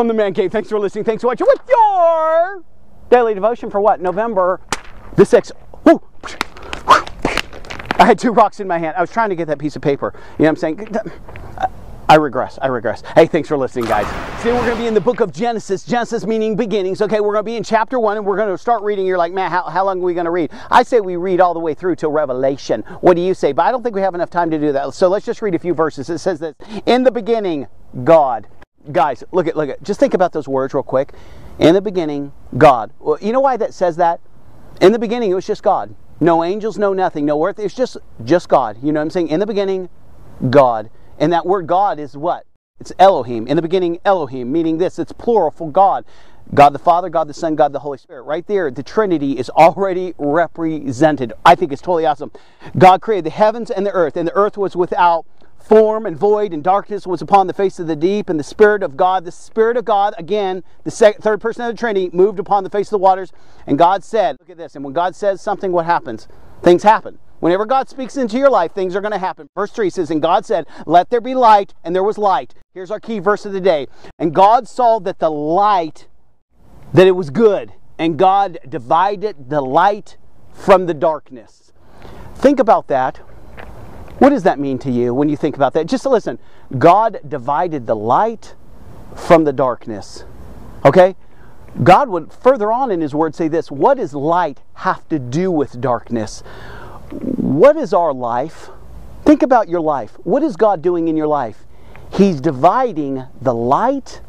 From the Man Cave. Thanks for listening. Thanks for watching with your daily devotion for what? November the 6th. Woo. I had two rocks in my hand. I was trying to get that piece of paper. You know what I'm saying? I regress. I regress. Hey, thanks for listening, guys. Today we're going to be in the book of Genesis. Genesis meaning beginnings. Okay, we're going to be in chapter one, and we're going to start reading. You're like, man, how, how long are we going to read? I say we read all the way through till Revelation. What do you say? But I don't think we have enough time to do that. So let's just read a few verses. It says this: In the beginning, God. Guys, look at look at. Just think about those words real quick. In the beginning, God. Well, you know why that says that? In the beginning, it was just God. No angels, no nothing, no earth. It's just just God. You know what I'm saying? In the beginning, God. And that word God is what? It's Elohim. In the beginning, Elohim, meaning this, it's plural for God. God the Father, God the Son, God the Holy Spirit. Right there, the Trinity is already represented. I think it's totally awesome. God created the heavens and the earth, and the earth was without form and void, and darkness was upon the face of the deep, and the Spirit of God, the Spirit of God, again, the second, third person of the Trinity, moved upon the face of the waters. And God said, Look at this, and when God says something, what happens? Things happen. Whenever God speaks into your life, things are going to happen. Verse 3 says, And God said, Let there be light, and there was light. Here's our key verse of the day. And God saw that the light, that it was good, and God divided the light from the darkness. Think about that. What does that mean to you when you think about that? Just listen. God divided the light from the darkness. Okay? God would further on in His Word say this What does light have to do with darkness? what is our life? Think about your life. What is God doing in your life? He's dividing the light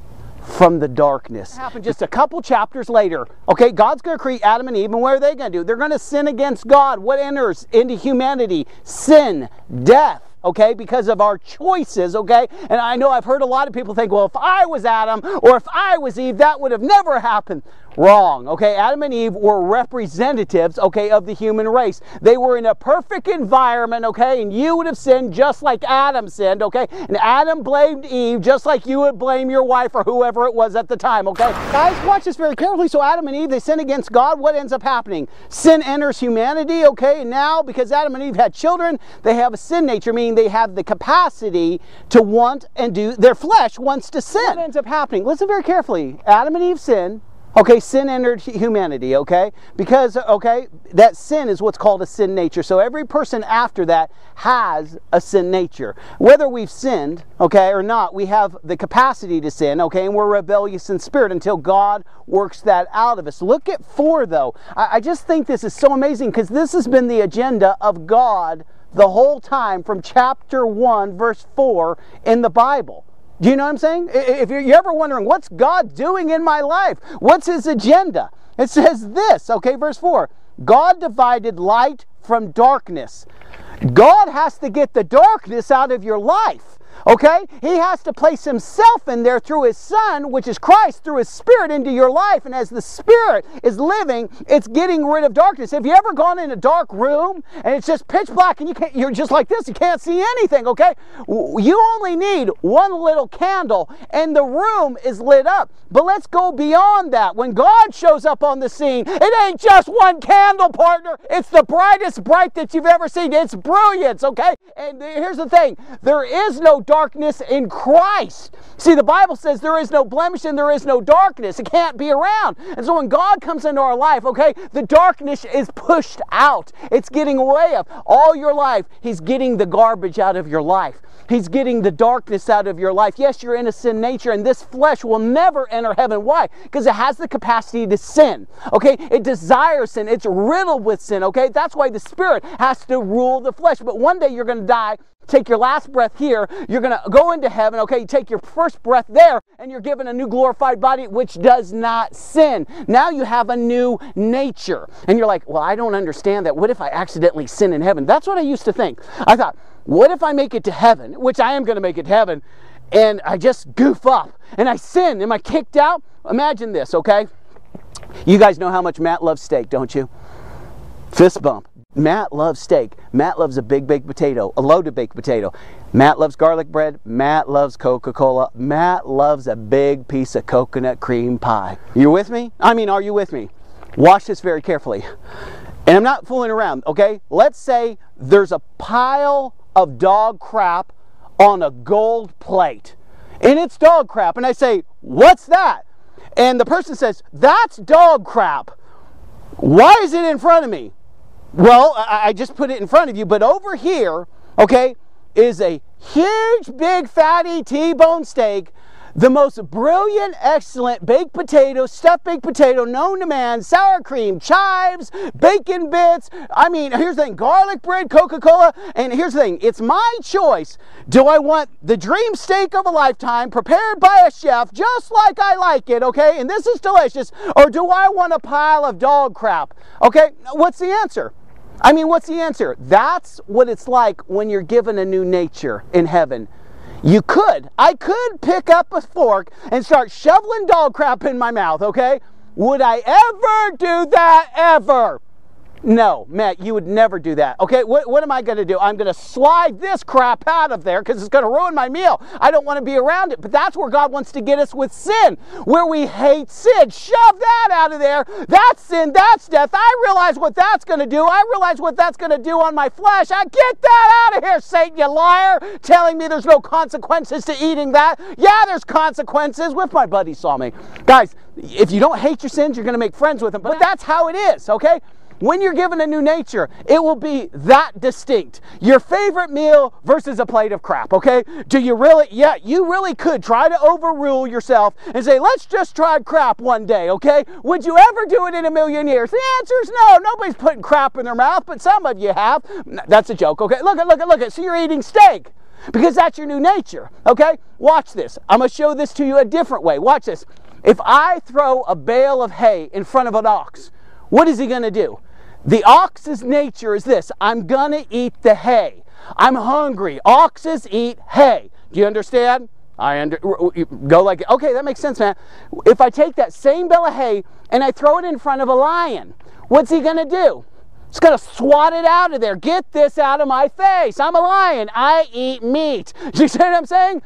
from the darkness. Happened just a couple chapters later. Okay, God's going to create Adam and Eve, and what are they going to do? They're going to sin against God. What enters into humanity? Sin, death okay, because of our choices, okay? And I know I've heard a lot of people think, well, if I was Adam or if I was Eve, that would have never happened. Wrong, okay? Adam and Eve were representatives, okay, of the human race. They were in a perfect environment, okay? And you would have sinned just like Adam sinned, okay? And Adam blamed Eve just like you would blame your wife or whoever it was at the time, okay? Guys, watch this very carefully. So Adam and Eve, they sin against God. What ends up happening? Sin enters humanity, okay? And now, because Adam and Eve had children, they have a sin nature, meaning they have the capacity to want and do, their flesh wants to sin. What ends up happening? Listen very carefully. Adam and Eve sin. Okay, sin entered humanity, okay? Because, okay, that sin is what's called a sin nature. So every person after that has a sin nature. Whether we've sinned, okay, or not, we have the capacity to sin, okay, and we're rebellious in spirit until God works that out of us. Look at four, though. I, I just think this is so amazing because this has been the agenda of God the whole time from chapter 1, verse 4 in the Bible. Do you know what I'm saying? If you're, ever wondering, what's God doing in my life? What's his agenda? It says this, okay, verse 4 God divided light from darkness. God has to get the darkness out of your life. Okay? He has to place himself in there through his son, which is Christ, through his spirit into your life. And as the spirit is living, it's getting rid of darkness. Have you ever gone in a dark room and it's just pitch black and you can't, you're just like this, you can't see anything, okay? You only need one little candle and the room is lit up. But let's go beyond that. When God shows up on the scene, it ain't just one candle, partner. It's the brightest bright that you've ever seen. It's brilliance, okay? And here's the thing. There is no darkness in Christ. See, the Bible says there is no blemish and there is no darkness. It can't be around. And so when God comes into our life, okay, the darkness is pushed out. It's getting away of all your life. He's getting the garbage out of your life. He's getting the darkness out of your life. Yes, you're in a sin nature, and this flesh will never enter heaven. Why? Because it has the capacity to sin. Okay? It desires sin. It's riddled with sin. Okay? That's why the Spirit has to rule the flesh. But one day you're going to die take your last breath here, you're going to go into heaven, okay? You take your first breath there, and you're given a new glorified body which does not sin. Now you have a new nature. And you're like, well, I don't understand that. What if I accidentally sin in heaven? That's what I used to think. I thought, what if I make it to heaven, which I am going to make it to heaven, and I just goof up and I sin? Am I kicked out? Imagine this, okay? You guys know how much Matt loves steak, don't you? Fist bump. Matt loves steak. Matt loves a big baked potato, a loaded baked potato. Matt loves garlic bread. Matt loves Coca Cola. Matt loves a big piece of coconut cream pie. You with me? I mean, are you with me? Watch this very carefully. And I'm not fooling around, okay? Let's say there's a pile of dog crap on a gold plate. and it's dog crap. And I say, What's that? And the person says, That's dog crap. Why is it in front of me? Well, I just put it in front of you, but over here, okay, is a huge, big, fatty T bone steak the most brilliant, excellent baked potato, stuffed baked potato known to man, sour cream, chives, bacon bits. I mean, here's the thing garlic bread, Coca Cola. And here's the thing it's my choice. Do I want the dream steak of a lifetime prepared by a chef just like I like it, okay? And this is delicious. Or do I want a pile of dog crap? Okay, what's the answer? I mean, what's the answer? That's what it's like when you're given a new nature in heaven. You could. I could pick up a fork and start shoveling dog crap in my mouth, okay? Would I ever do that? Ever? No, Matt, you would never do that. Okay, what, what am I going to do? I'm going to slide this crap out of there because it's going to ruin my meal. I don't want to be around it. But that's where God wants to get us with sin, where we hate sin. Shove that out of there. That's sin. That's death. I realize what that's going to do. I realize what that's going to do on my flesh. I get that out of here, Satan, you liar, telling me there's no consequences to eating that. Yeah, there's consequences. With my buddy saw me. Guys, if you don't hate your sins, you're going to make friends with them. But that's how it is, okay? When you're given a new nature, it will be that distinct. Your favorite meal versus a plate of crap, okay? Do you really, yeah, you really could try to overrule yourself and say, let's just try crap one day, okay? Would you ever do it in a million years? The answer is no. Nobody's putting crap in their mouth, but some of you have. That's a joke, okay? Look at, look at, look at. So you're eating steak because that's your new nature, okay? Watch this. I'm going to show this to you a different way. Watch this. If I throw a bale of hay in front of an ox, what is he going to do? The ox's nature is this I'm going to eat the hay. I'm hungry. Oxes eat hay. Do you understand? I under, go like, okay, that makes sense, man. If I take that same bale of hay and I throw it in front of a lion, what's he going to do? He's going to swat it out of there. Get this out of my face. I'm a lion. I eat meat. You see what I'm saying?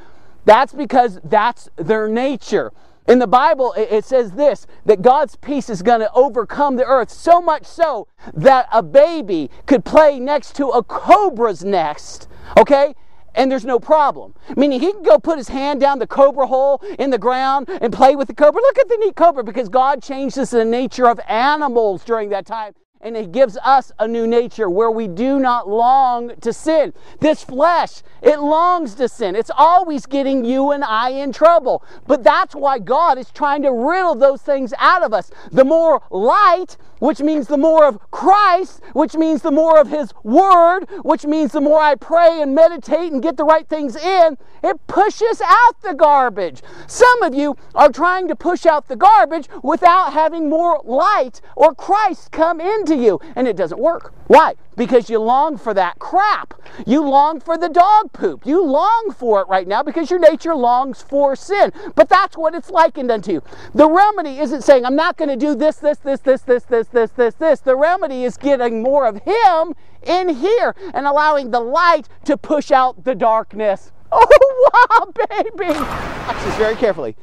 That's because that's their nature. In the Bible, it says this that God's peace is going to overcome the earth, so much so that a baby could play next to a cobra's nest, okay? And there's no problem. Meaning he can go put his hand down the cobra hole in the ground and play with the cobra. Look at the neat cobra because God changes the nature of animals during that time and it gives us a new nature where we do not long to sin. This flesh, it longs to sin. It's always getting you and I in trouble. But that's why God is trying to riddle those things out of us. The more light, which means the more of Christ, which means the more of His Word, which means the more I pray and meditate and get the right things in, it pushes out the garbage. Some of you are trying to push out the garbage without having more light or Christ come into you, and it doesn't work. Why? Because you long for that crap. You long for the dog poop. You long for it right now because your nature longs for sin. But that's what it's likened unto. The remedy isn't saying, I'm not going to do this, this, this, this, this, this, this, this, this. The remedy is getting more of Him in here and allowing the light to push out the darkness. Oh, wow, baby! Watch this very carefully.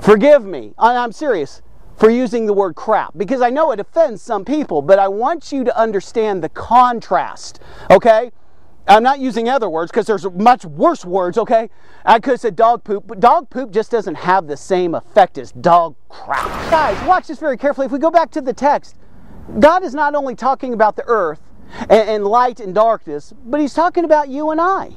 Forgive me. I'm serious for using the word crap because I know it offends some people, but I want you to understand the contrast, okay? I'm not using other words because there's much worse words, okay? I could have said dog poop, but dog poop just doesn't have the same effect as dog crap. Guys, watch this very carefully. If we go back to the text, God is not only talking about the earth and, and light and darkness, but He's talking about you and I.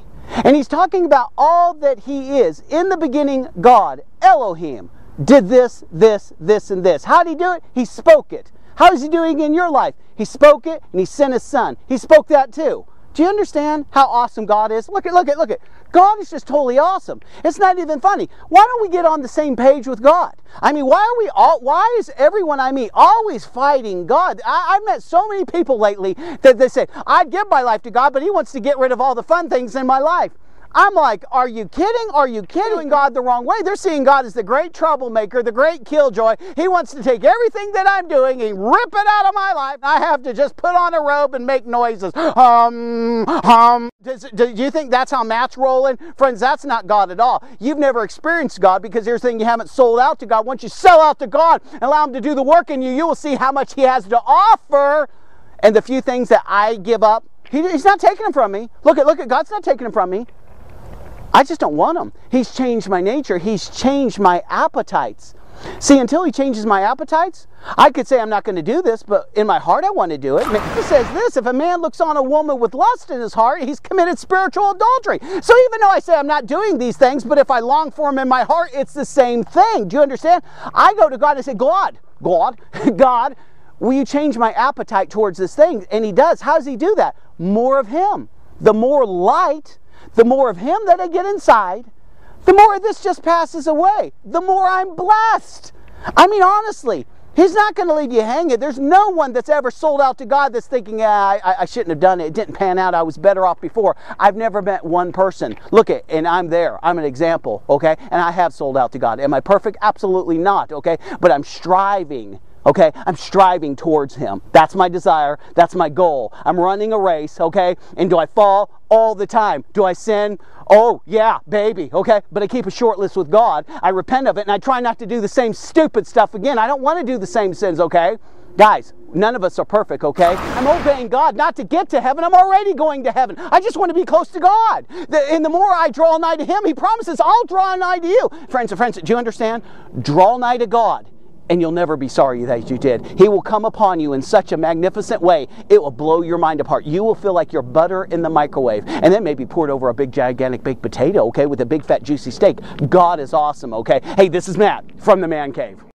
And He's talking about all that He is. In the beginning, God, Elohim, did this, this, this, and this. How did he do it? He spoke it. How is he doing in your life? He spoke it and he sent his son. He spoke that too. Do you understand how awesome God is? Look at, look at, look at. God is just totally awesome. It's not even funny. Why don't we get on the same page with God? I mean, why are we all, why is everyone I meet always fighting God? I, have met so many people lately that they say, I'd give my life to God, but he wants to get rid of all the fun things in my life. I'm like, are you kidding? Are you kidding God the wrong way? They're seeing God as the great troublemaker, the great killjoy. He wants to take everything that I'm doing and rip it out of my life. I have to just put on a robe and make noises. Um, um. Does, do you think that's how Matt's rolling? Friends, that's not God at all. You've never experienced God because here's the thing you haven't sold out to God. Once you sell out to God and allow Him to do the work in you, you will see how much He has to offer. And the few things that I give up, he, He's not taking them from me. Look at, look at, God's not taking them from me. I just don't want him. He's changed my nature. He's changed my appetites. See, until he changes my appetites, I could say I'm not going to do this, but in my heart I want to do it. He says this if a man looks on a woman with lust in his heart, he's committed spiritual adultery. So even though I say I'm not doing these things, but if I long for him in my heart, it's the same thing. Do you understand? I go to God and say, God, God, God, will you change my appetite towards this thing? And he does. How does he do that? More of him. The more light, the more of him that I get inside, the more of this just passes away, the more I'm blessed. I mean, honestly, He's not going to leave you hanging. There's no one that's ever sold out to God that's thinking, yeah, I, I, shouldn't have done it. It didn't pan out. I was better off before. I've never met one person. Look at, and I'm there. I'm an example, okay? And I have sold out to God. Am I perfect? Absolutely not, okay? But I'm striving Okay, I'm striving towards Him. That's my desire. That's my goal. I'm running a race, okay? And do I fall? All the time. Do I sin? Oh, yeah, baby, okay? But I keep a short list with God. I repent of it and I try not to do the same stupid stuff again. I don't want to do the same sins, okay? Guys, none of us are perfect, okay? I'm obeying God not to get to heaven. I'm already going to heaven. I just want to be close to God. and the more I draw nigh to Him, He promises, I'll draw nigh to you. Friends and friends, do you understand? Draw nigh to God and you'll never be sorry that you did. He will come upon you in such a magnificent way, it will blow your mind apart. You will feel like you're butter in the microwave, and then maybe poured over a big, gigantic baked potato, okay, with a big, fat, juicy steak. God is awesome, okay? Hey, this is Matt from the Man Cave.